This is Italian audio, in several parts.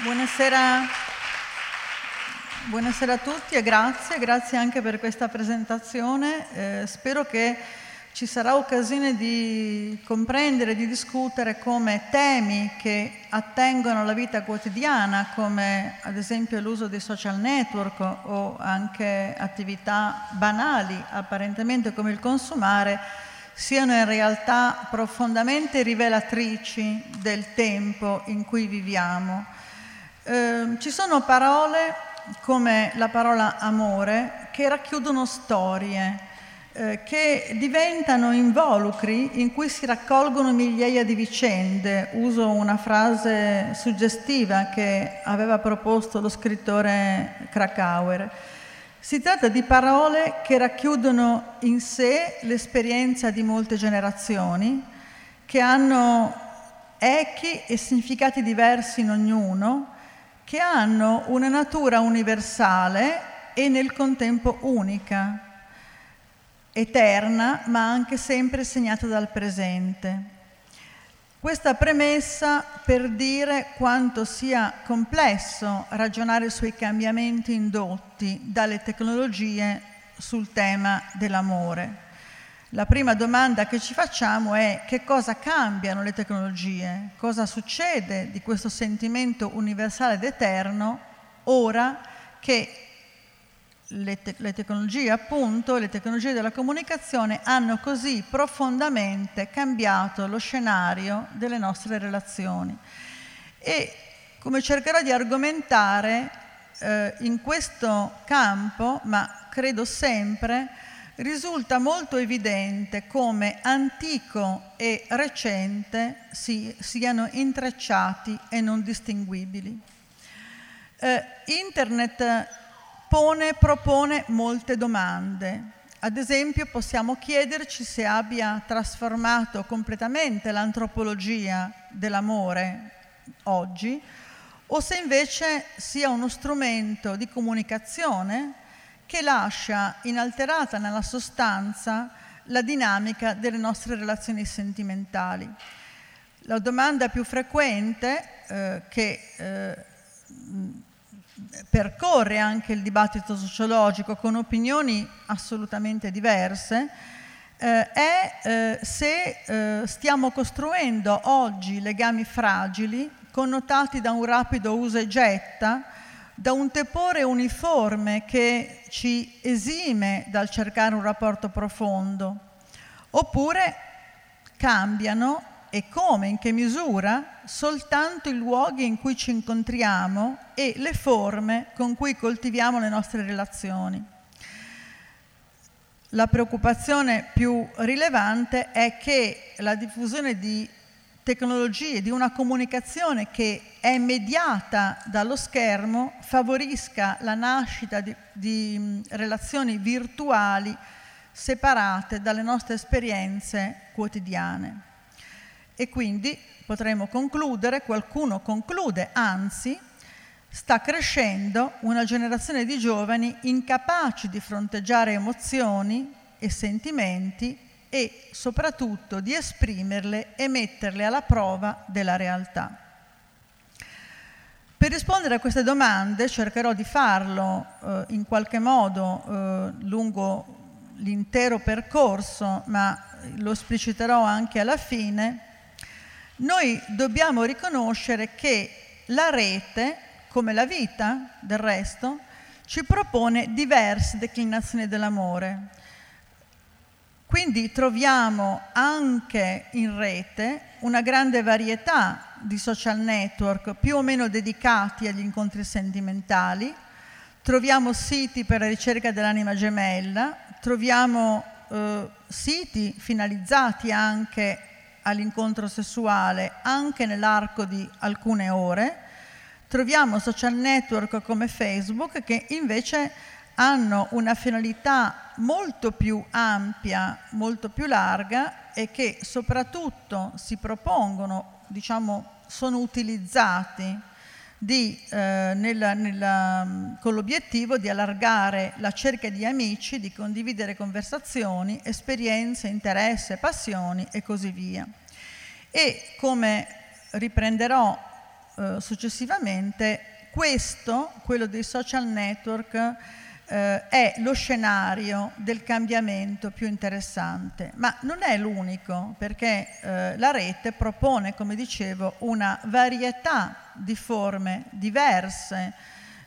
Buonasera. Buonasera, a tutti e grazie, grazie anche per questa presentazione. Eh, spero che ci sarà occasione di comprendere, di discutere come temi che attengono alla vita quotidiana, come ad esempio l'uso dei social network o anche attività banali, apparentemente come il consumare, siano in realtà profondamente rivelatrici del tempo in cui viviamo eh, ci sono parole come la parola amore che racchiudono storie, eh, che diventano involucri in cui si raccolgono migliaia di vicende. Uso una frase suggestiva che aveva proposto lo scrittore Krakauer. Si tratta di parole che racchiudono in sé l'esperienza di molte generazioni, che hanno echi e significati diversi in ognuno, che hanno una natura universale e nel contempo unica, eterna, ma anche sempre segnata dal presente. Questa premessa per dire quanto sia complesso ragionare sui cambiamenti indotti dalle tecnologie sul tema dell'amore. La prima domanda che ci facciamo è che cosa cambiano le tecnologie, cosa succede di questo sentimento universale ed eterno ora che le, te- le, tecnologie, appunto, le tecnologie della comunicazione hanno così profondamente cambiato lo scenario delle nostre relazioni. E come cercherò di argomentare eh, in questo campo, ma credo sempre, risulta molto evidente come antico e recente si, siano intrecciati e non distinguibili. Eh, internet pone, propone molte domande. Ad esempio possiamo chiederci se abbia trasformato completamente l'antropologia dell'amore oggi o se invece sia uno strumento di comunicazione che lascia inalterata nella sostanza la dinamica delle nostre relazioni sentimentali. La domanda più frequente eh, che eh, percorre anche il dibattito sociologico con opinioni assolutamente diverse eh, è eh, se eh, stiamo costruendo oggi legami fragili connotati da un rapido usa e getta da un tepore uniforme che ci esime dal cercare un rapporto profondo, oppure cambiano e come, in che misura, soltanto i luoghi in cui ci incontriamo e le forme con cui coltiviamo le nostre relazioni. La preoccupazione più rilevante è che la diffusione di tecnologie, di una comunicazione che è mediata dallo schermo, favorisca la nascita di, di relazioni virtuali separate dalle nostre esperienze quotidiane. E quindi potremmo concludere, qualcuno conclude, anzi, sta crescendo una generazione di giovani incapaci di fronteggiare emozioni e sentimenti e soprattutto di esprimerle e metterle alla prova della realtà. Per rispondere a queste domande cercherò di farlo eh, in qualche modo eh, lungo l'intero percorso, ma lo espliciterò anche alla fine. Noi dobbiamo riconoscere che la rete, come la vita del resto, ci propone diverse declinazioni dell'amore quindi troviamo anche in rete una grande varietà di social network più o meno dedicati agli incontri sentimentali, troviamo siti per la ricerca dell'anima gemella, troviamo eh, siti finalizzati anche all'incontro sessuale anche nell'arco di alcune ore, troviamo social network come Facebook che invece hanno una finalità molto più ampia, molto più larga e che soprattutto si propongono, diciamo, sono utilizzati di, eh, nella, nella, con l'obiettivo di allargare la cerchia di amici, di condividere conversazioni, esperienze, interesse, passioni e così via. E come riprenderò eh, successivamente, questo, quello dei social network, eh, è lo scenario del cambiamento più interessante, ma non è l'unico perché eh, la rete propone, come dicevo, una varietà di forme diverse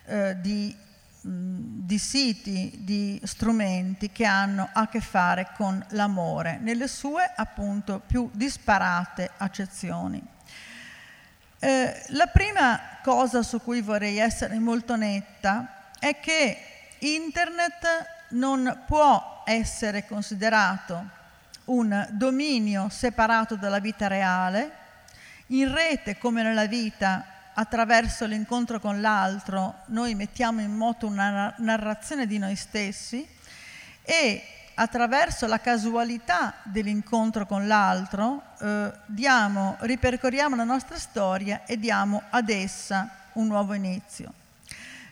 eh, di, mh, di siti, di strumenti che hanno a che fare con l'amore, nelle sue appunto più disparate accezioni. Eh, la prima cosa su cui vorrei essere molto netta è che Internet non può essere considerato un dominio separato dalla vita reale, in rete come nella vita, attraverso l'incontro con l'altro, noi mettiamo in moto una narrazione di noi stessi e attraverso la casualità dell'incontro con l'altro eh, diamo, ripercorriamo la nostra storia e diamo ad essa un nuovo inizio.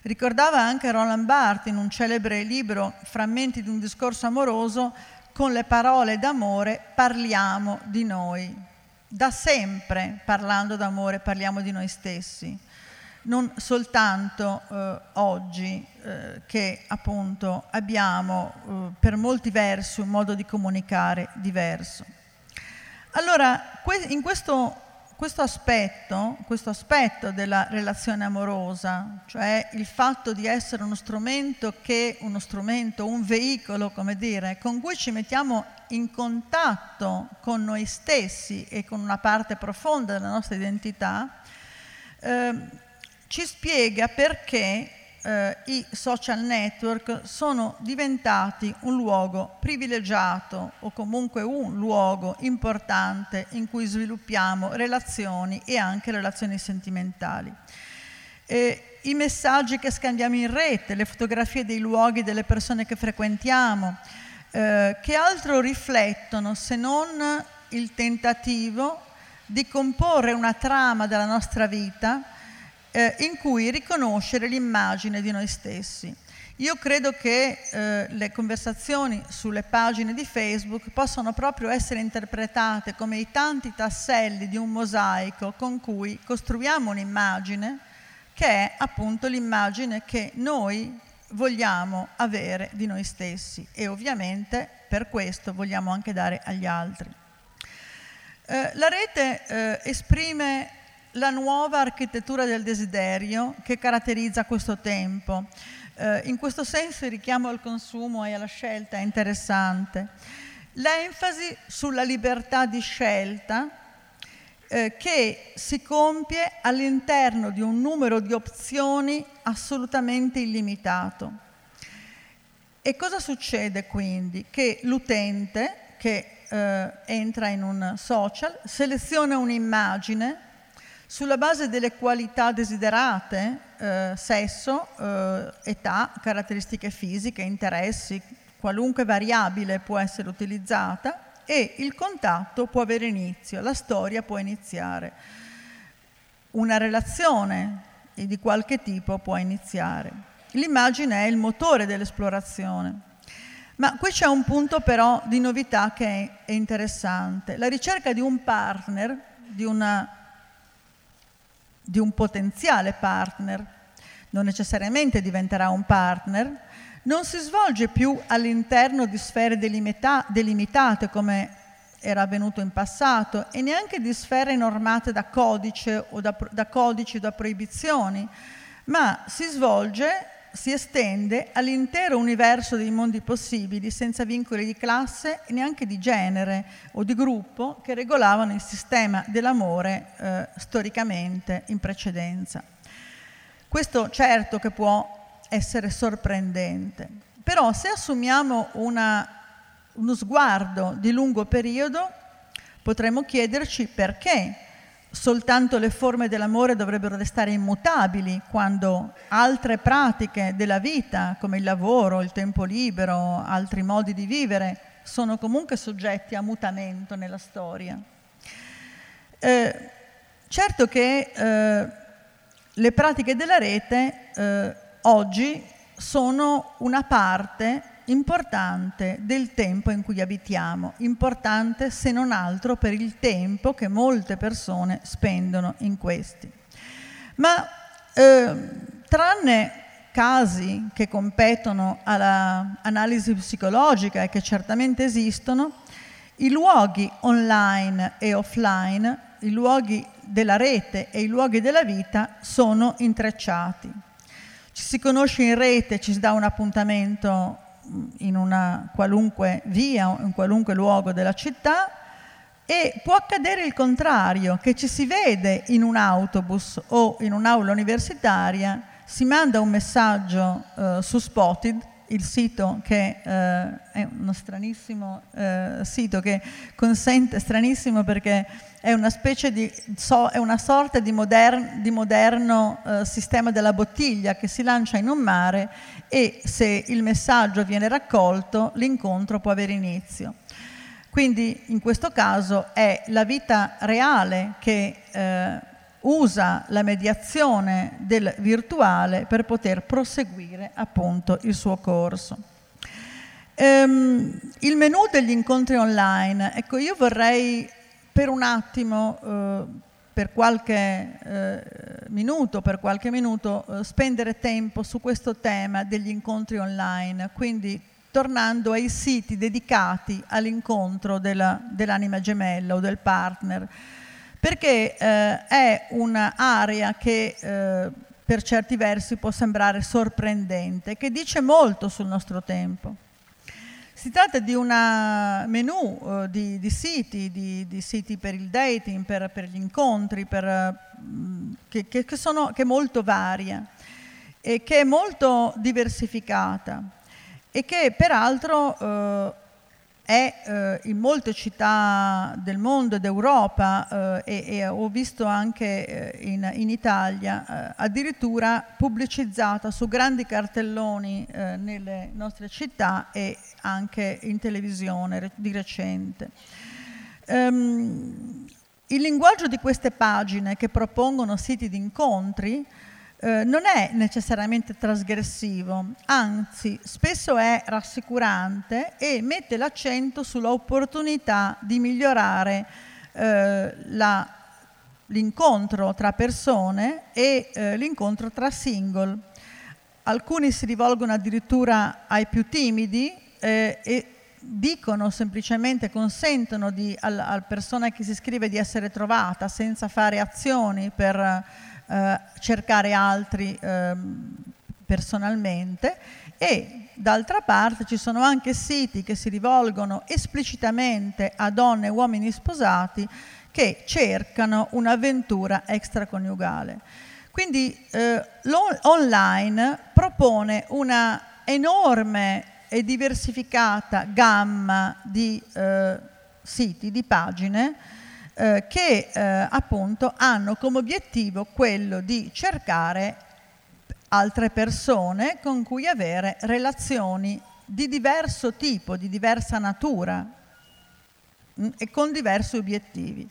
Ricordava anche Roland Barthes in un celebre libro, Frammenti di un discorso amoroso, con le parole d'amore parliamo di noi. Da sempre, parlando d'amore, parliamo di noi stessi, non soltanto eh, oggi eh, che appunto abbiamo eh, per molti versi un modo di comunicare diverso. Allora, in questo questo aspetto, questo aspetto della relazione amorosa, cioè il fatto di essere uno strumento che, uno strumento, un veicolo, come dire, con cui ci mettiamo in contatto con noi stessi e con una parte profonda della nostra identità, eh, ci spiega perché eh, i social network sono diventati un luogo privilegiato o comunque un luogo importante in cui sviluppiamo relazioni e anche relazioni sentimentali. E I messaggi che scambiamo in rete, le fotografie dei luoghi delle persone che frequentiamo, eh, che altro riflettono se non il tentativo di comporre una trama della nostra vita eh, in cui riconoscere l'immagine di noi stessi. Io credo che eh, le conversazioni sulle pagine di Facebook possano proprio essere interpretate come i tanti tasselli di un mosaico con cui costruiamo un'immagine che è appunto l'immagine che noi vogliamo avere di noi stessi e ovviamente per questo vogliamo anche dare agli altri. Eh, la rete eh, esprime la nuova architettura del desiderio che caratterizza questo tempo. Eh, in questo senso il richiamo al consumo e alla scelta è interessante. L'enfasi sulla libertà di scelta eh, che si compie all'interno di un numero di opzioni assolutamente illimitato. E cosa succede quindi? Che l'utente che eh, entra in un social seleziona un'immagine sulla base delle qualità desiderate, eh, sesso, eh, età, caratteristiche fisiche, interessi, qualunque variabile può essere utilizzata e il contatto può avere inizio, la storia può iniziare. Una relazione di qualche tipo può iniziare. L'immagine è il motore dell'esplorazione. Ma qui c'è un punto però di novità che è interessante. La ricerca di un partner, di una di un potenziale partner, non necessariamente diventerà un partner, non si svolge più all'interno di sfere delimita- delimitate come era avvenuto in passato e neanche di sfere normate da codice o da, da codici o da proibizioni, ma si svolge si estende all'intero universo dei mondi possibili, senza vincoli di classe e neanche di genere o di gruppo che regolavano il sistema dell'amore eh, storicamente in precedenza. Questo certo che può essere sorprendente, però se assumiamo una, uno sguardo di lungo periodo potremmo chiederci perché soltanto le forme dell'amore dovrebbero restare immutabili quando altre pratiche della vita, come il lavoro, il tempo libero, altri modi di vivere, sono comunque soggetti a mutamento nella storia. Eh, certo che eh, le pratiche della rete eh, oggi sono una parte importante del tempo in cui abitiamo, importante se non altro per il tempo che molte persone spendono in questi. Ma eh, tranne casi che competono all'analisi psicologica e che certamente esistono, i luoghi online e offline, i luoghi della rete e i luoghi della vita sono intrecciati. Ci si conosce in rete, ci si dà un appuntamento in una qualunque via, in qualunque luogo della città e può accadere il contrario, che ci si vede in un autobus o in un'aula universitaria, si manda un messaggio eh, su Spotted, il sito che eh, è uno stranissimo eh, sito che consente, stranissimo perché è una specie di, so, è una sorta di, modern, di moderno eh, sistema della bottiglia che si lancia in un mare e se il messaggio viene raccolto l'incontro può avere inizio. Quindi in questo caso è la vita reale che eh, usa la mediazione del virtuale per poter proseguire appunto il suo corso. Um, il menu degli incontri online, ecco io vorrei per un attimo, eh, per qualche eh, minuto, per qualche minuto, eh, spendere tempo su questo tema degli incontri online, quindi tornando ai siti dedicati all'incontro della, dell'anima gemella o del partner perché eh, è un'area che eh, per certi versi può sembrare sorprendente, che dice molto sul nostro tempo. Si tratta di un menu eh, di, di, siti, di, di, siti per il dating, per, per gli incontri, per, mh, che, che, sono, che è molto varia e che è molto diversificata e che peraltro eh, è eh, in molte città del mondo e d'Europa eh, e, e, ho visto anche eh, in, in, Italia eh, addirittura pubblicizzata su grandi cartelloni eh, nelle nostre città e anche in televisione di recente. Um, il linguaggio di queste pagine che propongono siti di incontri eh, non è necessariamente trasgressivo, anzi spesso è rassicurante e mette l'accento sull'opportunità di migliorare eh, la, l'incontro tra persone e eh, l'incontro tra single. Alcuni si rivolgono addirittura ai più timidi eh, e dicono semplicemente, consentono di, al, al persona che si iscrive di essere trovata senza fare azioni per eh, cercare altri eh, personalmente e d'altra parte ci sono anche siti che si rivolgono esplicitamente a donne e uomini sposati che cercano un'avventura extraconiugale. Quindi eh, l'online propone una enorme e diversificata gamma di eh, siti, di pagine, eh, che eh, appunto hanno come obiettivo quello di cercare altre persone con cui avere relazioni di diverso tipo, di diversa natura mh, mm, e con diversi obiettivi,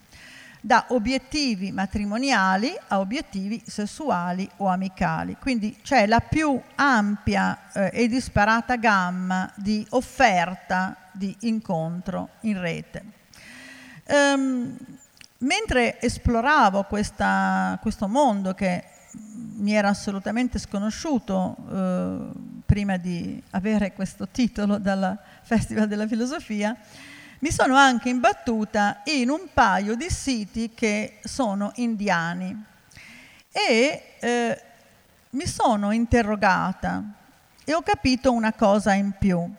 da obiettivi matrimoniali a obiettivi sessuali o amicali. Quindi c'è la più ampia eh, e disparata gamma di offerta di incontro in rete. Um, mentre esploravo questa, questo mondo che mi era assolutamente sconosciuto eh, prima di avere questo titolo dal Festival della Filosofia, mi sono anche imbattuta in un paio di siti che sono indiani. E eh, mi sono interrogata e ho capito una cosa in più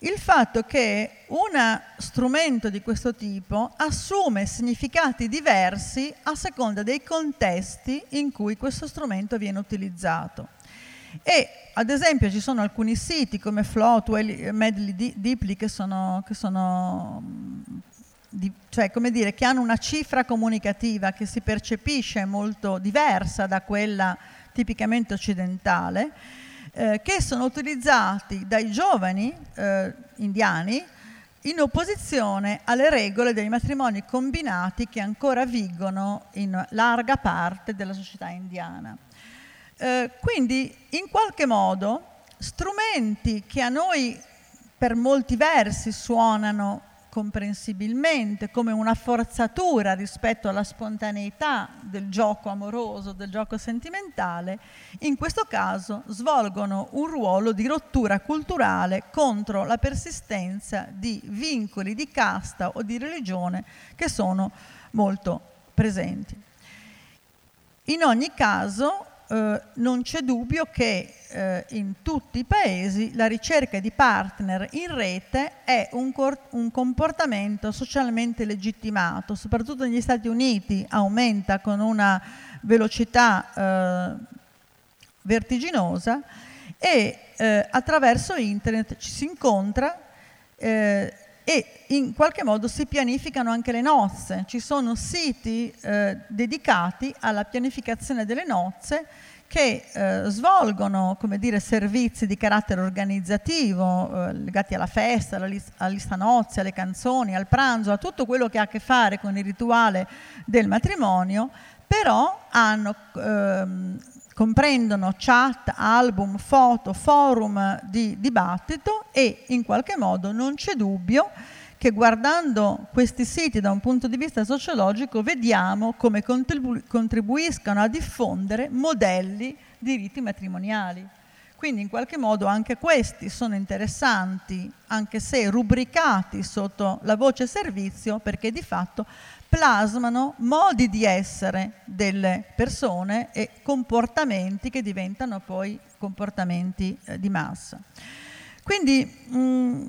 il fatto che un strumento di questo tipo assume significati diversi a seconda dei contesti in cui questo strumento viene utilizzato. E ad esempio ci sono alcuni siti come Float, Medley, Deeply che sono, che sono di, cioè, come dire, che hanno una cifra comunicativa che si percepisce molto diversa da quella tipicamente occidentale eh, che sono utilizzati dai giovani eh, indiani in opposizione alle regole dei matrimoni combinati che ancora vigono in larga parte della società indiana. Eh, quindi in qualche modo strumenti che a noi per molti versi suonano comprensibilmente come una forzatura rispetto alla spontaneità del gioco amoroso, del gioco sentimentale, in questo caso svolgono un ruolo di rottura culturale contro la persistenza di vincoli di casta o di religione che sono molto presenti. In ogni caso eh, non c'è dubbio che eh, in tutti i paesi la ricerca di partner in rete è un, cor- un, comportamento socialmente legittimato, soprattutto negli Stati Uniti aumenta con una velocità eh, vertiginosa e eh, attraverso internet ci si incontra eh, e in qualche modo si pianificano anche le nozze. Ci sono siti eh, dedicati alla pianificazione delle nozze che eh, svolgono dire, servizi di carattere organizzativo eh, legati alla festa, alla, lis- alla lista nozze, alle canzoni, al pranzo, a tutto quello che ha a che fare con il rituale del matrimonio, però hanno, ehm, comprendono chat, album, foto, forum di dibattito e in qualche modo non c'è dubbio che guardando questi siti da un punto di vista sociologico vediamo come contribu- contribuiscano a diffondere modelli di riti matrimoniali. Quindi in qualche modo anche questi sono interessanti, anche se rubricati sotto la voce servizio, perché di fatto plasmano modi di essere delle persone e comportamenti che diventano poi comportamenti eh, di massa. Quindi mh,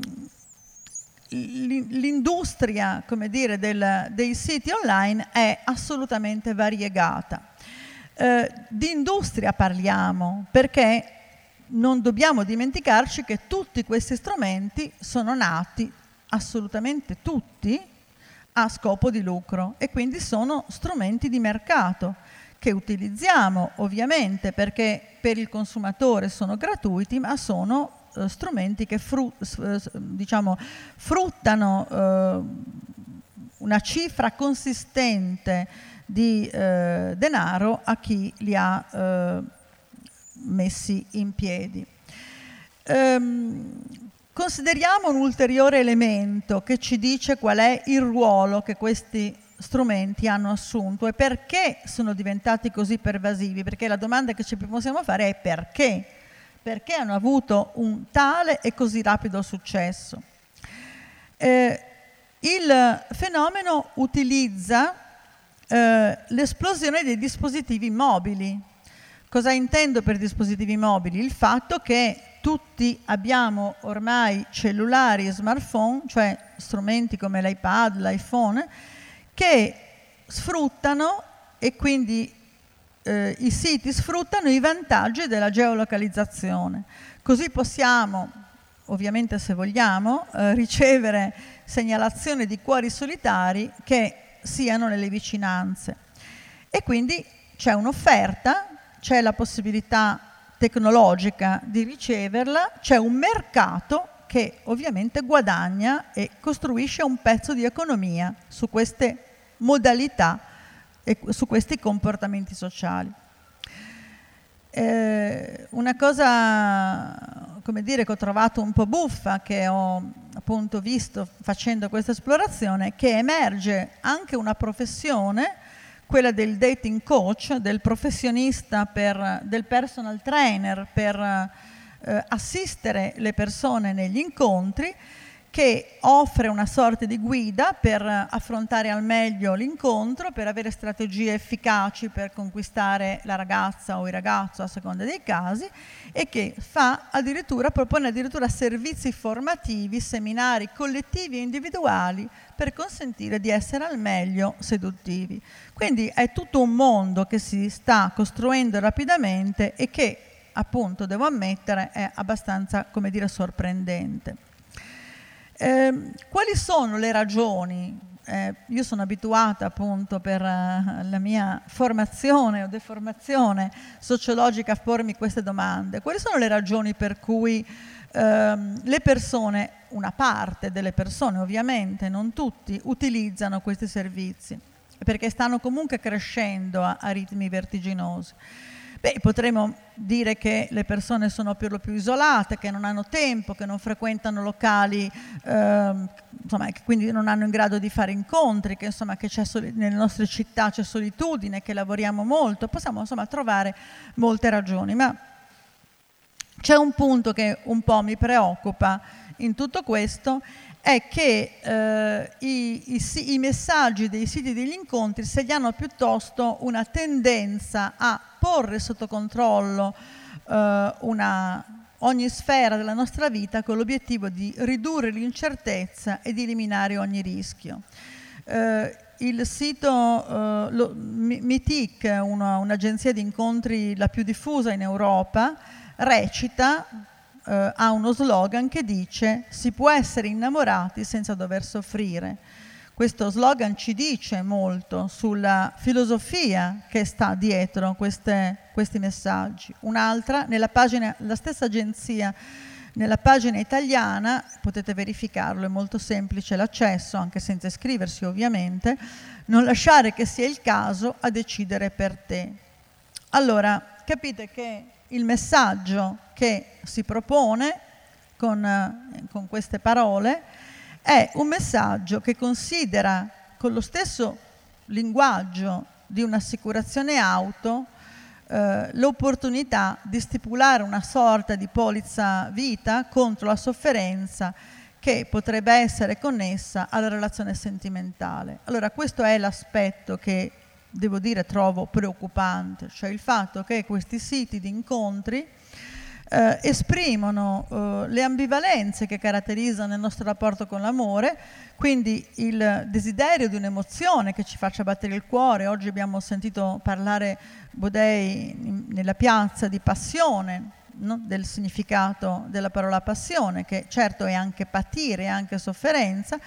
l'industria come dire, del, dei siti online è assolutamente variegata. Eh, di industria parliamo perché non dobbiamo dimenticarci che tutti questi strumenti sono nati, assolutamente tutti, a scopo di lucro e quindi sono strumenti di mercato che utilizziamo ovviamente perché per il consumatore sono gratuiti, ma sono eh, strumenti che fru- diciamo, fruttano eh, una cifra consistente di eh, denaro a chi li ha eh, messi in piedi. Ehm, consideriamo un ulteriore elemento che ci dice qual è il ruolo che questi strumenti hanno assunto e perché sono diventati così pervasivi, perché la domanda che ci possiamo fare è perché perché hanno avuto un tale e così rapido successo. Eh, il fenomeno utilizza eh, l'esplosione dei dispositivi mobili. Cosa intendo per dispositivi mobili? Il fatto che tutti abbiamo ormai cellulari e smartphone, cioè strumenti come l'iPad, l'iPhone, che sfruttano e quindi eh, i siti sfruttano i vantaggi della geolocalizzazione. Così possiamo, ovviamente se vogliamo, eh, ricevere segnalazioni di cuori solitari che siano nelle vicinanze. E quindi c'è un'offerta, c'è la possibilità tecnologica di riceverla, c'è un mercato che ovviamente guadagna e costruisce un pezzo di economia su queste modalità e su questi comportamenti sociali. Eh, una cosa, dire, che ho trovato un po' buffa, che ho appunto visto facendo questa esplorazione, è che emerge anche una professione, quella del dating coach, del professionista, per, del personal trainer per eh, assistere le persone negli incontri, che offre una sorta di guida per affrontare al meglio l'incontro, per avere strategie efficaci per conquistare la ragazza o il ragazzo a seconda dei casi e che fa addirittura, propone addirittura servizi formativi, seminari collettivi e individuali per consentire di essere al meglio seduttivi. Quindi è tutto un mondo che si sta costruendo rapidamente e che appunto devo ammettere è abbastanza, come dire, sorprendente. Eh, quali sono le ragioni? Eh, io sono abituata appunto per uh, la mia formazione o deformazione sociologica a pormi queste domande. Quali sono le ragioni per cui ehm, le persone, una parte delle persone ovviamente, non tutti, utilizzano questi servizi? Perché stanno comunque crescendo a, a ritmi vertiginosi. Beh, potremmo dire che le persone sono per lo più isolate, che non hanno tempo, che non frequentano locali, eh, insomma, che quindi non hanno in grado di fare incontri, che, insomma, che soli- nelle nostre città c'è solitudine, che lavoriamo molto. Possiamo insomma, trovare molte ragioni, ma c'è un punto che un po' mi preoccupa in tutto questo è che eh, i, i, i, messaggi dei siti degli incontri segnano piuttosto una tendenza a porre sotto controllo eh, una, ogni sfera della nostra vita con l'obiettivo di ridurre l'incertezza e di eliminare ogni rischio. Eh, il sito eh, lo, MITIC, una, un'agenzia di incontri la più diffusa in Europa, recita eh, ha uno slogan che dice si può essere innamorati senza dover soffrire. Questo slogan ci dice molto sulla filosofia che sta dietro queste, questi messaggi. Un'altra, nella pagina, la stessa agenzia, nella pagina italiana, potete verificarlo, è molto semplice l'accesso, anche senza iscriversi ovviamente, non lasciare che sia il caso a decidere per te. Allora, capite che il messaggio che si propone con, eh, con queste parole è un messaggio che considera con lo stesso linguaggio di un'assicurazione auto eh, l'opportunità di stipulare una sorta di polizza vita contro la sofferenza che potrebbe essere connessa alla relazione sentimentale. Allora questo è l'aspetto che devo dire trovo preoccupante, cioè il fatto che questi siti di incontri eh, esprimono eh, le ambivalenze che caratterizzano il nostro rapporto con l'amore, quindi il desiderio di un'emozione che ci faccia battere il cuore. Oggi abbiamo sentito parlare Bodei nella piazza di passione, no? del significato della parola passione, che certo è anche patire, è anche sofferenza.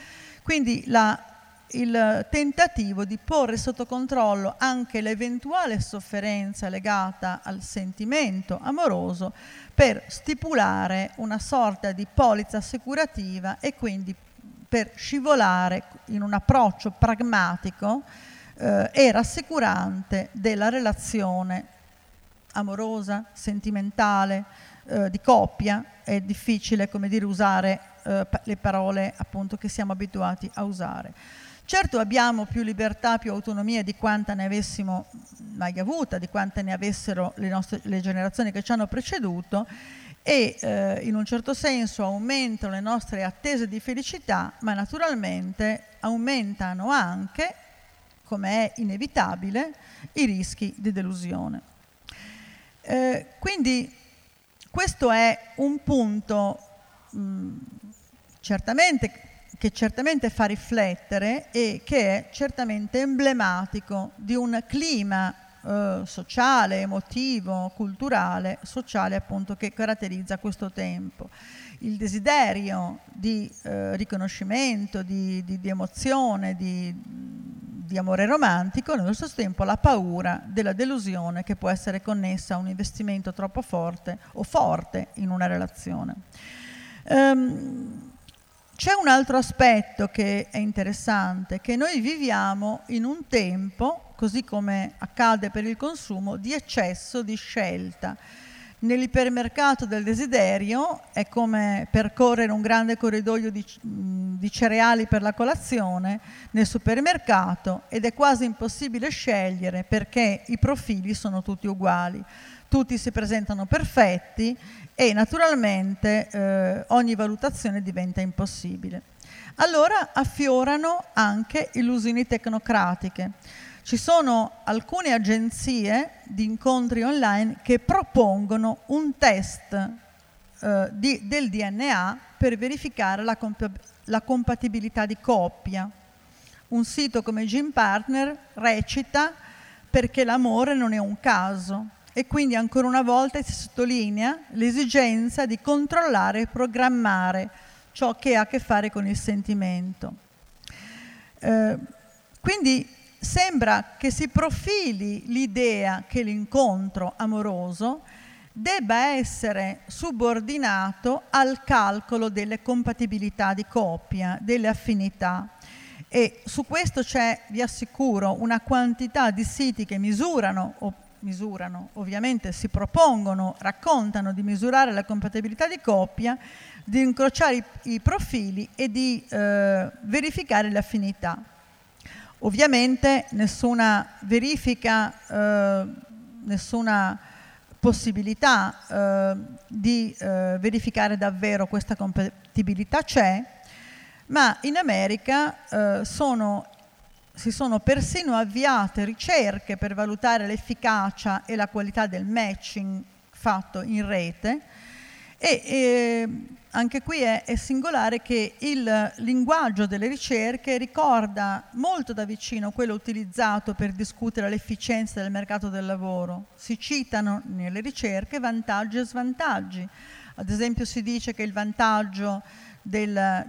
Quindi la il tentativo di porre sotto controllo anche l'eventuale sofferenza legata al sentimento amoroso per stipulare una sorta di polizza assicurativa e quindi per scivolare in un approccio pragmatico eh, e rassicurante della relazione amorosa, sentimentale, eh, di coppia. È difficile, come dire, usare eh, le parole appunto che siamo abituati a usare. Certo abbiamo più libertà, più autonomia di quanta ne avessimo mai avuta, di quante ne avessero le, nostre, le generazioni che ci hanno preceduto e eh, in un certo senso aumentano le nostre attese di felicità, ma naturalmente aumentano anche, come è inevitabile, i rischi di delusione. Eh, quindi questo è un punto mh, certamente che certamente fa riflettere e che è certamente emblematico di un clima eh, sociale, emotivo, culturale, sociale appunto che caratterizza questo tempo. Il desiderio di eh, riconoscimento, di, di, di emozione, di, di amore romantico, nello stesso tempo la paura della delusione che può essere connessa a un investimento troppo forte o forte in una relazione. Um, c'è un altro aspetto che è interessante, che noi viviamo in un tempo, così come accade per il consumo, di eccesso di scelta. Nell'ipermercato del desiderio è come percorrere un grande corridoio di, di, cereali per la colazione nel supermercato ed è quasi impossibile scegliere perché i profili sono tutti uguali. Tutti si presentano perfetti e naturalmente eh, ogni valutazione diventa impossibile. Allora affiorano anche illusioni tecnocratiche. Ci sono alcune agenzie di incontri online che propongono un test eh, di, del DNA per verificare la, comp- la compatibilità di coppia. Un sito come Gym Partner recita perché l'amore non è un caso, e quindi ancora una volta si sottolinea l'esigenza di controllare e programmare ciò che ha a che fare con il sentimento. Eh, quindi sembra che si profili l'idea che l'incontro amoroso debba essere subordinato al calcolo delle compatibilità di coppia, delle affinità. E su questo c'è, vi assicuro, una quantità di siti che misurano o misurano, ovviamente si propongono, raccontano di misurare la compatibilità di coppia, di incrociare i, i profili e di eh, verificare le affinità. Ovviamente nessuna verifica, eh, nessuna possibilità eh, di eh, verificare davvero questa compatibilità c'è, ma in America eh, sono si sono persino avviate ricerche per valutare l'efficacia e la qualità del matching fatto in rete e, e anche qui è, è, singolare che il linguaggio delle ricerche ricorda molto da vicino quello utilizzato per discutere l'efficienza del mercato del lavoro. Si citano nelle ricerche vantaggi e svantaggi. Ad esempio si dice che il vantaggio del,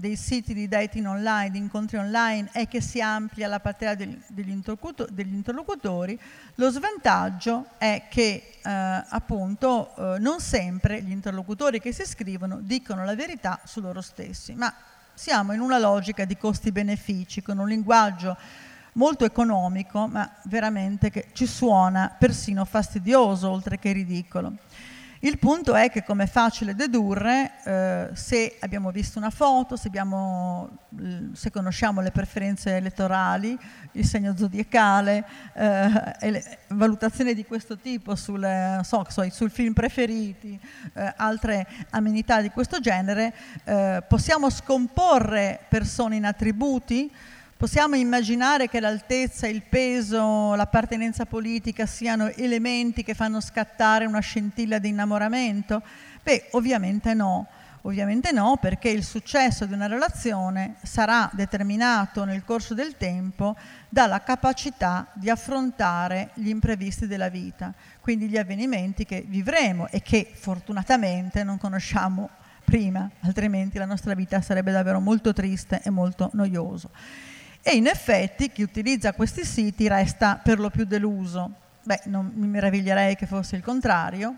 dei siti di dating online, di incontri online, è che si amplia la platea degli, interlocutori, lo svantaggio è che eh, appunto eh, non sempre gli interlocutori che si scrivono dicono la verità su loro stessi, ma siamo in una logica di costi-benefici, con un linguaggio molto economico, ma veramente che ci suona persino fastidioso, oltre che ridicolo. Il punto è che, come è facile dedurre, eh, se abbiamo visto una foto, se, abbiamo, se, conosciamo le preferenze elettorali, il segno zodiacale, eh, valutazioni di questo tipo sul, so, so, sul film preferiti, eh, altre amenità di questo genere, eh, possiamo scomporre persone in attributi, Possiamo immaginare che l'altezza, il peso, l'appartenenza politica siano elementi che fanno scattare una scintilla di innamoramento? Beh, ovviamente no. Ovviamente no, perché il successo di una relazione sarà determinato nel corso del tempo dalla capacità di affrontare gli imprevisti della vita, quindi gli avvenimenti che vivremo e che fortunatamente non conosciamo prima, altrimenti la nostra vita sarebbe davvero molto triste e molto noioso. E in effetti chi utilizza questi siti resta per lo più deluso. Beh, non mi meraviglierei che fosse il contrario,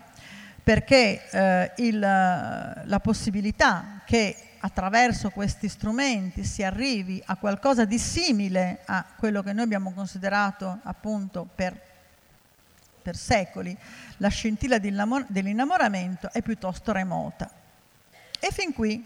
perché eh, il, la possibilità che attraverso questi strumenti si arrivi a qualcosa di simile a quello che noi abbiamo considerato appunto per, per secoli la scintilla dell'innamoramento è piuttosto remota. E fin qui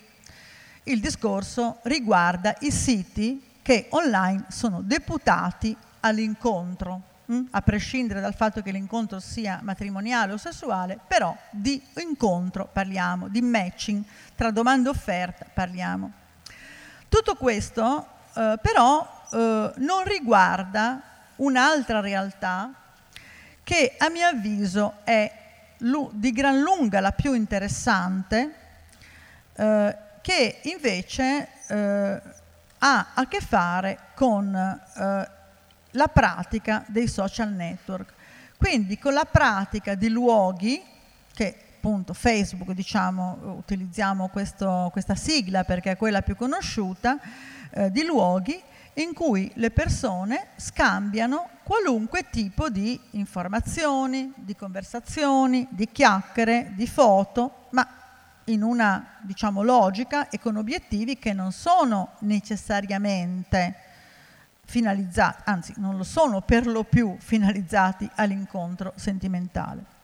il discorso riguarda i siti che online sono deputati all'incontro, mh? Hm? a prescindere dal fatto che l'incontro sia matrimoniale o sessuale, però di incontro parliamo, di matching tra domanda e offerta parliamo. Tutto questo eh, però eh, non riguarda un'altra realtà che a mio avviso è di gran lunga la più interessante, eh, che invece eh, ha a che fare con eh, la pratica dei social network, quindi con la pratica di luoghi che appunto Facebook, diciamo, utilizziamo questo, questa sigla perché è quella più conosciuta, eh, di luoghi in cui le persone scambiano qualunque tipo di informazioni, di conversazioni, di chiacchiere, di foto, in una diciamo, logica e con obiettivi che non sono necessariamente finalizzati, anzi non lo sono per lo più finalizzati all'incontro sentimentale.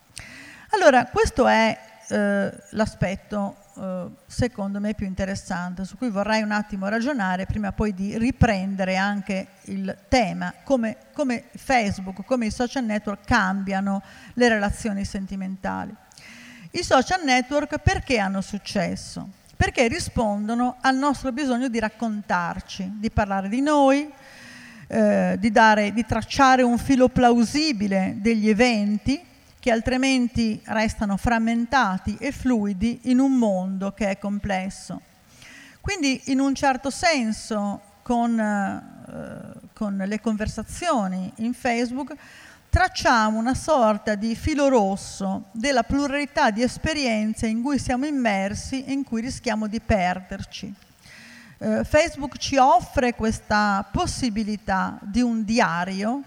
Allora, questo è eh, l'aspetto eh, secondo me più interessante, su cui vorrei un attimo ragionare prima poi di riprendere anche il tema, come, come Facebook, come i social network cambiano le relazioni sentimentali. I social network perché hanno successo? Perché rispondono al nostro bisogno di raccontarci, di parlare di noi, eh, di, dare, di tracciare un filo plausibile degli eventi che altrimenti restano frammentati e fluidi in un mondo che è complesso. Quindi in un certo senso con, eh, con le conversazioni in Facebook tracciamo una sorta di filo rosso della pluralità di esperienze in cui siamo immersi e in cui rischiamo di perderci. Eh, Facebook ci offre questa possibilità di un diario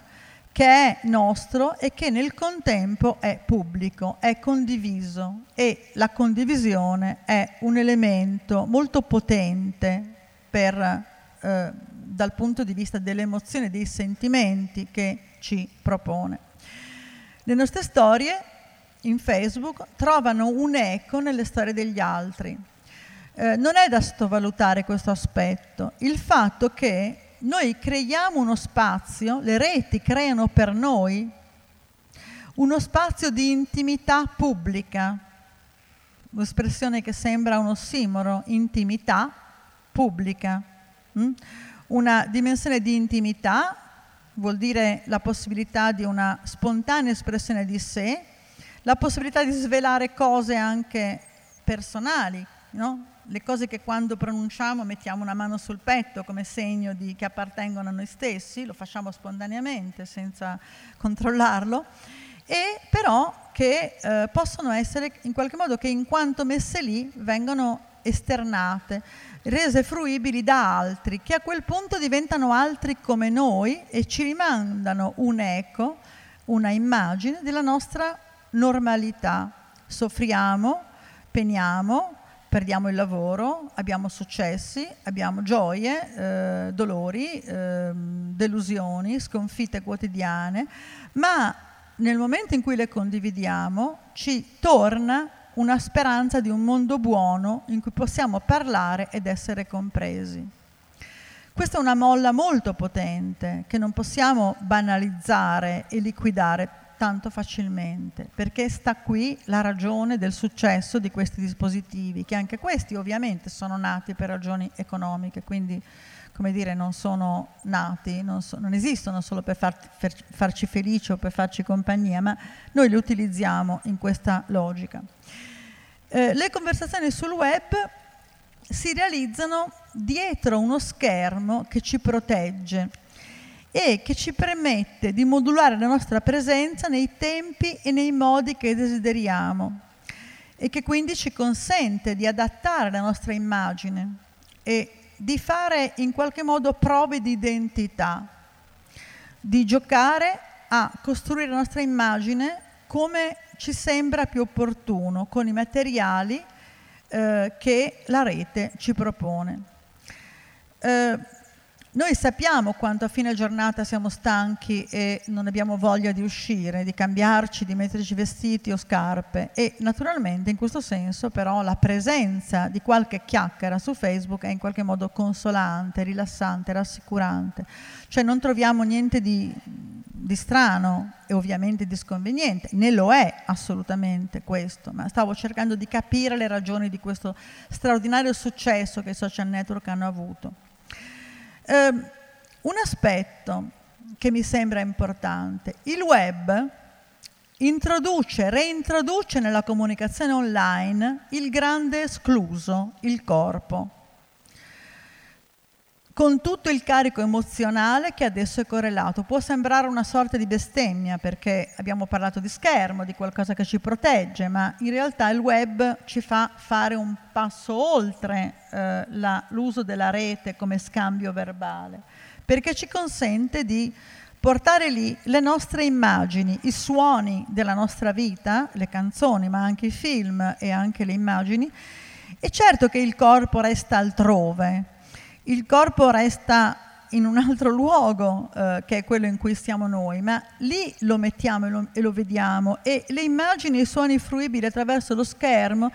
che è nostro e che nel contempo è pubblico, è condiviso e la condivisione è un elemento molto potente per, eh, dal punto di vista delle emozioni dei sentimenti che ci propone. Le nostre storie in Facebook trovano un eco nelle storie degli altri. Eh, non è da sottovalutare questo aspetto. Il fatto che noi creiamo uno spazio, le reti creano per noi uno spazio di intimità pubblica, un'espressione che sembra un ossimoro, intimità pubblica. Mm? Una dimensione di intimità vuol dire la possibilità di una spontanea espressione di sé, la possibilità di svelare cose anche personali, no? le cose che quando pronunciamo mettiamo una mano sul petto come segno di, che appartengono a noi stessi, lo facciamo spontaneamente senza controllarlo, e però che eh, possono essere in qualche modo che in quanto messe lì vengono esternate, rese fruibili da altri, che a quel punto diventano altri come noi e ci rimandano un eco, una immagine della nostra normalità. Soffriamo, peniamo, perdiamo il lavoro, abbiamo successi, abbiamo gioie, eh, dolori, eh, delusioni, sconfitte quotidiane, ma nel momento in cui le condividiamo ci torna una speranza di un mondo buono in cui possiamo parlare ed essere compresi. Questa è una molla molto potente che non possiamo banalizzare e liquidare tanto facilmente, perché sta qui la ragione del successo di questi dispositivi, che anche questi ovviamente sono nati per ragioni economiche, quindi come dire, non sono nati, non, so, non esistono solo per, far, per farci felici o per farci compagnia, ma noi li utilizziamo in questa logica. Eh, le conversazioni sul web si realizzano dietro uno schermo che ci protegge e che ci permette di modulare la nostra presenza nei tempi e nei modi che desideriamo e che quindi ci consente di adattare la nostra immagine e di fare in qualche modo prove di identità, di giocare a costruire la nostra immagine come ci sembra più opportuno, con i materiali eh, che la rete ci propone. Eh, noi sappiamo quanto a fine giornata siamo stanchi e non abbiamo voglia di uscire, di cambiarci, di metterci vestiti o scarpe e naturalmente in questo senso però la presenza di qualche chiacchiera su Facebook è in qualche modo consolante, rilassante, rassicurante. Cioè non troviamo niente di, di strano e ovviamente di sconveniente, né lo è assolutamente questo, ma stavo cercando di capire le ragioni di questo straordinario successo che i social network hanno avuto. Eh, un aspetto che mi sembra importante, il web introduce, reintroduce nella comunicazione online il grande escluso, il corpo con tutto il carico emozionale che adesso è correlato. Può sembrare una sorta di bestemmia perché abbiamo parlato di schermo, di qualcosa che ci protegge, ma in realtà il web ci fa fare un passo oltre eh, la, l'uso della rete come scambio verbale, perché ci consente di portare lì le nostre immagini, i suoni della nostra vita, le canzoni, ma anche i film e anche le immagini. E certo che il corpo resta altrove, il corpo resta in un altro luogo eh, che è quello in cui stiamo noi, ma lì lo mettiamo e lo, e lo vediamo e le immagini e i suoni fruibili attraverso lo schermo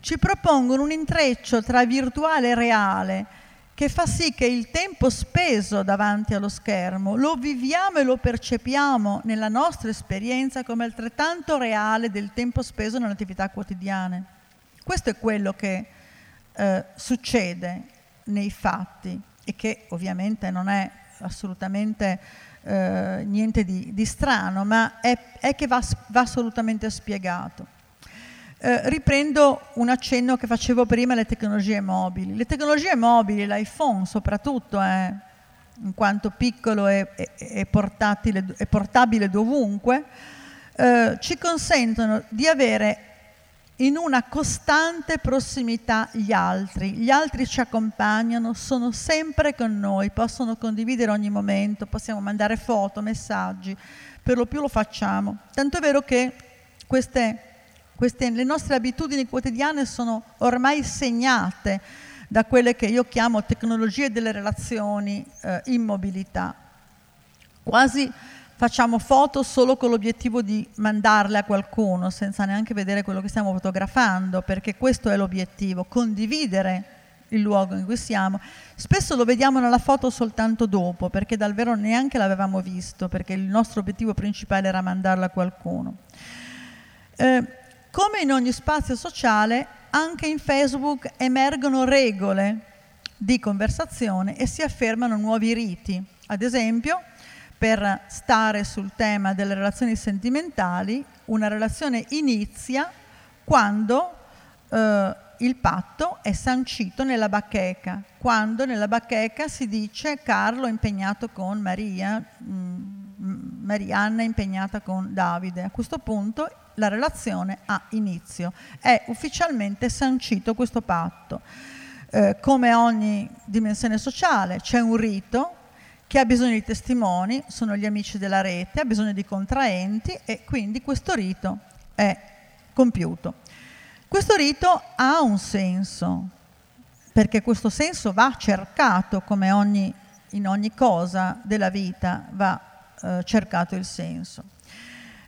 ci propongono un intreccio tra virtuale e reale che fa sì che il tempo speso davanti allo schermo lo viviamo e lo percepiamo nella nostra esperienza come altrettanto reale del tempo speso nelle attività quotidiane. Questo è quello che eh, succede nei fatti e che ovviamente non è assolutamente eh, niente di, di, strano, ma è, è che va, va, assolutamente spiegato. Eh, riprendo un accenno che facevo prima alle tecnologie mobili. Le tecnologie mobili, l'iPhone soprattutto, è, in quanto piccolo e, e, e portabile dovunque, eh, ci consentono di avere in una costante prossimità gli altri. Gli altri ci accompagnano, sono sempre con noi, possono condividere ogni momento, possiamo mandare foto, messaggi, per lo più lo facciamo. Tanto è vero che queste, queste, le nostre abitudini quotidiane sono ormai segnate da quelle che io chiamo tecnologie delle relazioni eh, in mobilità. Quasi facciamo foto solo con l'obiettivo di mandarle a qualcuno senza neanche vedere quello che stiamo fotografando, perché questo è l'obiettivo, condividere il luogo in cui siamo. Spesso lo vediamo nella foto soltanto dopo, perché dal vero neanche l'avevamo visto, perché il nostro obiettivo principale era mandarla a qualcuno. Eh, come in ogni spazio sociale, anche in Facebook emergono regole di conversazione e si affermano nuovi riti. Ad esempio, per stare sul tema delle relazioni sentimentali, una relazione inizia quando eh, il patto è sancito nella bacheca, quando nella bacheca si dice Carlo impegnato con Maria, mh, mm, Marianna impegnata con Davide. A questo punto la relazione ha inizio, è ufficialmente sancito questo patto. Eh, come ogni dimensione sociale c'è un rito che ha bisogno di testimoni, sono gli amici della rete, ha bisogno di contraenti e quindi questo rito è compiuto. Questo rito ha un senso, perché questo senso va cercato come ogni, in ogni cosa della vita va eh, cercato il senso.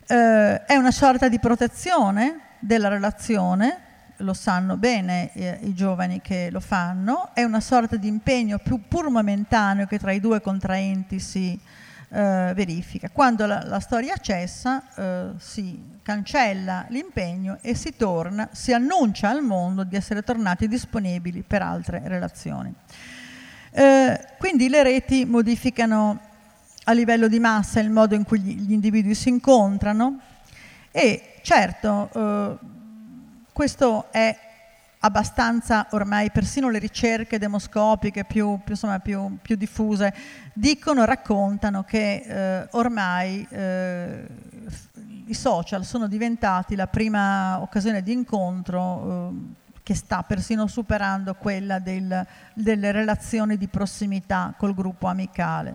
Eh, è una sorta di protezione della relazione, lo sanno bene eh, i giovani che lo fanno, è una sorta di impegno più pur momentaneo che tra i due contraenti si eh, verifica. Quando la, la storia cessa eh, si cancella l'impegno e si torna, si annuncia al mondo di essere tornati disponibili per altre relazioni. Eh, quindi le reti modificano a livello di massa il modo in cui gli, individui si incontrano e certo eh, questo è abbastanza ormai persino le ricerche demoscopiche più, più, insomma, più, più diffuse dicono, raccontano che eh, ormai eh, i social sono diventati la prima occasione di incontro eh, che sta persino superando quella del, delle relazioni di prossimità col gruppo amicale.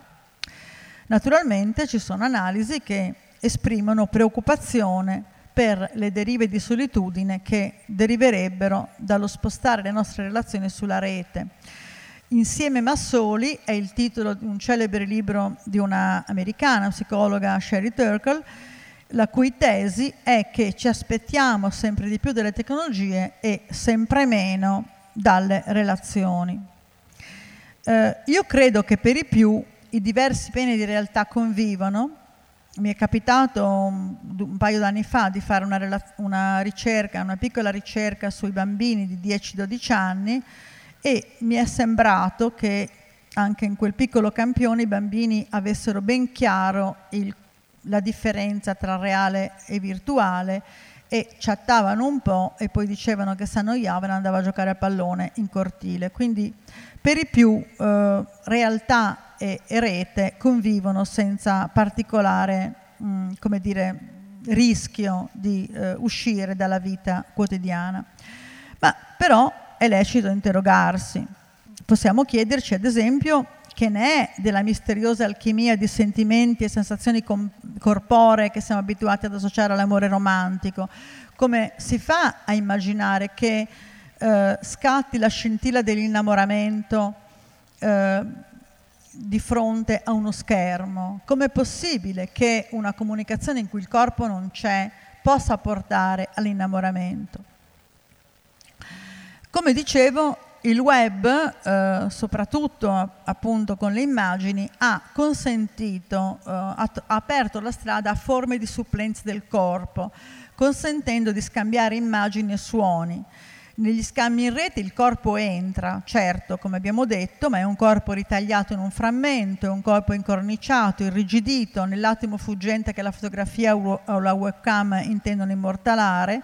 Naturalmente ci sono analisi che esprimono preoccupazione per le derive di solitudine che deriverebbero dallo spostare le nostre relazioni sulla rete. Insieme ma soli è il titolo di un celebre libro di una americana psicologa Sherry Turkle, la cui tesi è che ci aspettiamo sempre di più delle tecnologie e sempre meno dalle relazioni. Eh, io credo che per i più i diversi piani di realtà convivono mi è capitato un, un paio d'anni fa di fare una, una, ricerca, una piccola ricerca sui bambini di 10-12 anni e mi è sembrato che anche in quel piccolo campione i bambini avessero ben chiaro il, la differenza tra reale e virtuale e chattavano un po' e poi dicevano che si annoiavano e andava a giocare a pallone in cortile. Quindi per i più eh, realtà e, rete convivono senza particolare mh, mm, come dire, rischio di eh, uscire dalla vita quotidiana. Ma però è lecito interrogarsi. Possiamo chiederci ad esempio che ne è della misteriosa alchimia di sentimenti e sensazioni com- corporee che siamo abituati ad associare all'amore romantico. Come si fa a immaginare che eh, scatti la scintilla dell'innamoramento eh, di fronte a uno schermo? Com'è possibile che una comunicazione in cui il corpo non c'è possa portare all'innamoramento? Come dicevo, il web, eh, soprattutto appunto con le immagini, ha consentito, eh, ha, aperto la strada a forme di supplenza del corpo, consentendo di scambiare immagini e suoni. Negli scambi in rete il corpo entra, certo, come abbiamo detto, ma è un corpo ritagliato in un frammento, è un corpo incorniciato, irrigidito, nell'attimo fuggente che la fotografia o la webcam intendono immortalare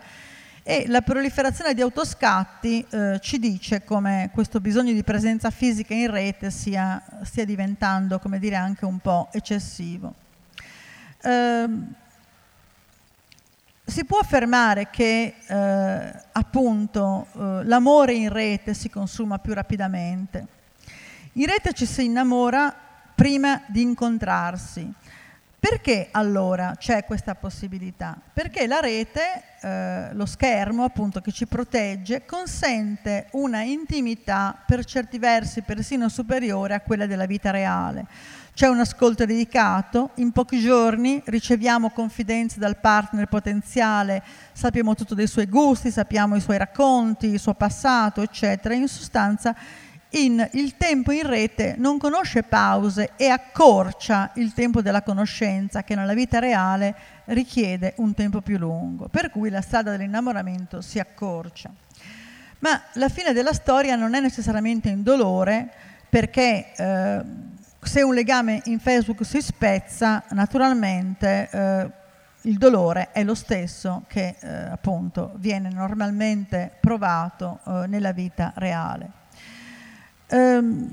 e la proliferazione di autoscatti eh, ci dice come questo bisogno di presenza fisica in rete sia, stia diventando, come dire, anche un po' eccessivo. Eh, si può affermare che eh, appunto eh, l'amore in rete si consuma più rapidamente. In rete ci si innamora prima di incontrarsi, perché allora c'è questa possibilità? Perché la rete, eh, lo schermo appunto che ci protegge, consente una intimità per certi versi persino superiore a quella della vita reale. C'è un ascolto dedicato, in pochi giorni riceviamo confidenze dal partner potenziale, sappiamo tutto dei suoi gusti, sappiamo i suoi racconti, il suo passato, eccetera. In sostanza in, il tempo in rete non conosce pause e accorcia il tempo della conoscenza che nella vita reale richiede un tempo più lungo, per cui la strada dell'innamoramento si accorcia. Ma la fine della storia non è necessariamente in dolore perché eh, se un legame in Facebook si spezza, naturalmente eh, il dolore è lo stesso che eh, appunto viene normalmente provato eh, nella vita reale. Ehm,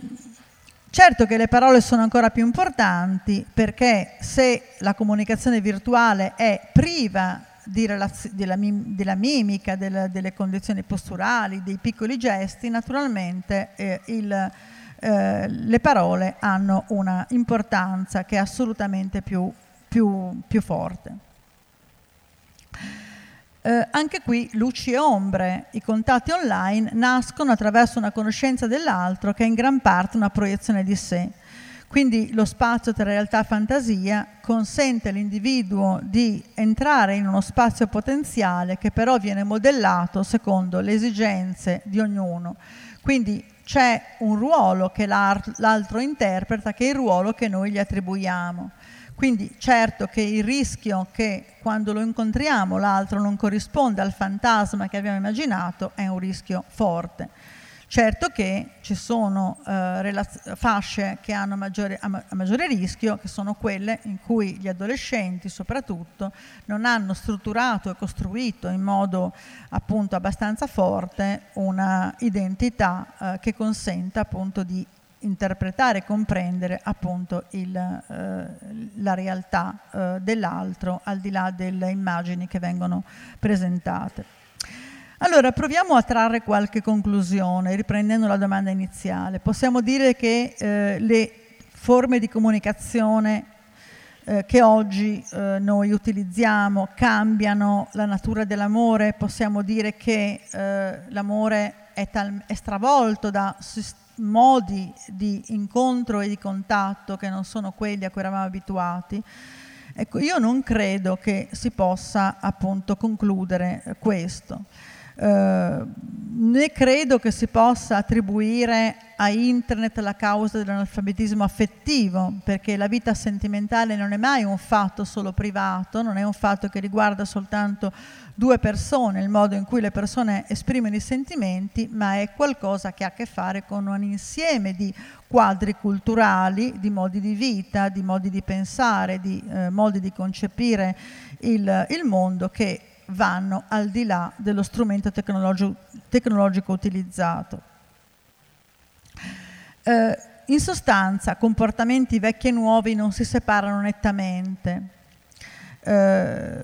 certo che le parole sono ancora più importanti perché se la comunicazione virtuale è priva di relaz- della, mim- della, mimica, del, delle condizioni posturali, dei piccoli gesti, naturalmente eh, il eh, le parole hanno una importanza che è assolutamente più, più, più forte. Eh, anche qui luci e ombre, i contatti online nascono attraverso una conoscenza dell'altro che è in gran parte una proiezione di sé. Quindi lo spazio tra realtà e fantasia consente all'individuo di entrare in uno spazio potenziale che però viene modellato secondo le esigenze di ognuno. Quindi c'è un ruolo che l'altro interpreta, che è il ruolo che noi gli attribuiamo. Quindi certo che il rischio che quando lo incontriamo l'altro non corrisponda al fantasma che abbiamo immaginato è un rischio forte. Certo che ci sono eh, relaz- fasce che hanno maggiore, a, maggiore rischio, che sono quelle in cui gli adolescenti soprattutto non hanno strutturato e costruito in modo appunto abbastanza forte una identità eh, che consenta appunto di interpretare e comprendere appunto il, eh, la realtà eh, dell'altro al di là delle immagini che vengono presentate. Allora, proviamo a trarre qualche conclusione, riprendendo la domanda iniziale. Possiamo dire che eh, le forme di comunicazione eh, che oggi eh, noi utilizziamo cambiano la natura dell'amore, possiamo dire che eh, l'amore è, tal- è, stravolto da modi di incontro e di contatto che non sono quelli a cui eravamo abituati. Ecco, io non credo che si possa appunto concludere questo. Eh, né credo che si possa attribuire a internet la causa dell'analfabetismo affettivo, perché la vita sentimentale non è mai un fatto solo privato, non è un fatto che riguarda soltanto due persone, il modo in cui le persone esprimono i sentimenti, ma è qualcosa che ha a che fare con un insieme di quadri culturali, di modi di vita, di modi di pensare, di eh, modi di concepire il, il mondo che vanno al di là dello strumento tecnologico, tecnologico utilizzato. Eh, in sostanza, comportamenti vecchi e nuovi non si separano nettamente. Eh,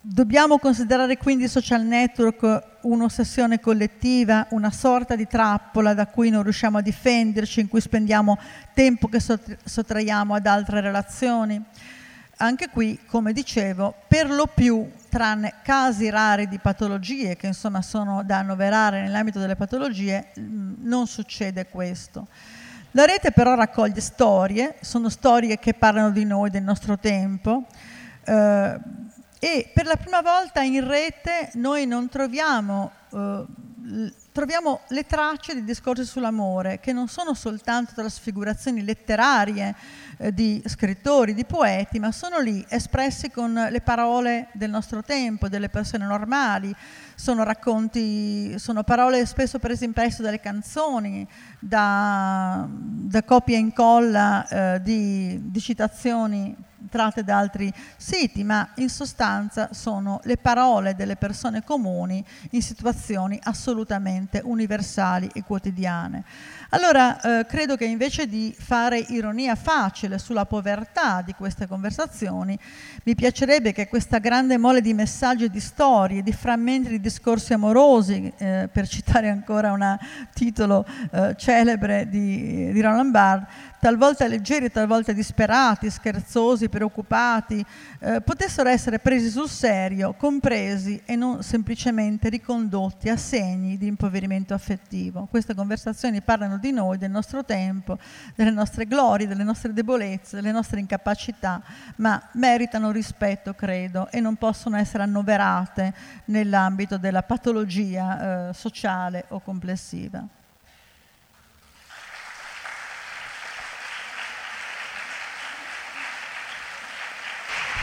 dobbiamo considerare quindi i social network un'ossessione collettiva, una sorta di trappola da cui non riusciamo a difenderci, in cui spendiamo tempo che sottraiamo ad altre relazioni. Anche qui, come dicevo, per lo più, tranne casi rari di patologie, che insomma sono da annoverare nell'ambito delle patologie, non succede questo. La rete però raccoglie storie, sono storie che parlano di noi, del nostro tempo, eh, e per la prima volta in rete noi non troviamo eh, troviamo le tracce di discorsi sull'amore, che non sono soltanto trasfigurazioni letterarie eh, di scrittori, di poeti, ma sono lì espressi con le parole del nostro tempo, delle persone normali, sono racconti, sono parole spesso prese in prestito dalle canzoni, da, da copia e incolla eh, di, di citazioni tratte da altri siti, ma in sostanza sono le parole delle persone comuni in situazioni assolutamente universali e quotidiane. Allora, eh, credo che invece di fare ironia facile sulla povertà di queste conversazioni, mi piacerebbe che questa grande mole di messaggi di storie, di frammenti di discorsi amorosi, eh, per citare ancora un titolo eh, celebre di, di Roland Barthes, talvolta leggeri, talvolta disperati, scherzosi, preoccupati, eh, potessero essere presi sul serio, compresi e non semplicemente ricondotti a segni di impoverimento affettivo. Queste conversazioni parlano di noi, del nostro tempo, delle nostre glorie, delle nostre debolezze debolezze, le nostre incapacità, ma meritano rispetto, credo, e non possono essere annoverate nell'ambito della patologia eh, sociale o complessiva.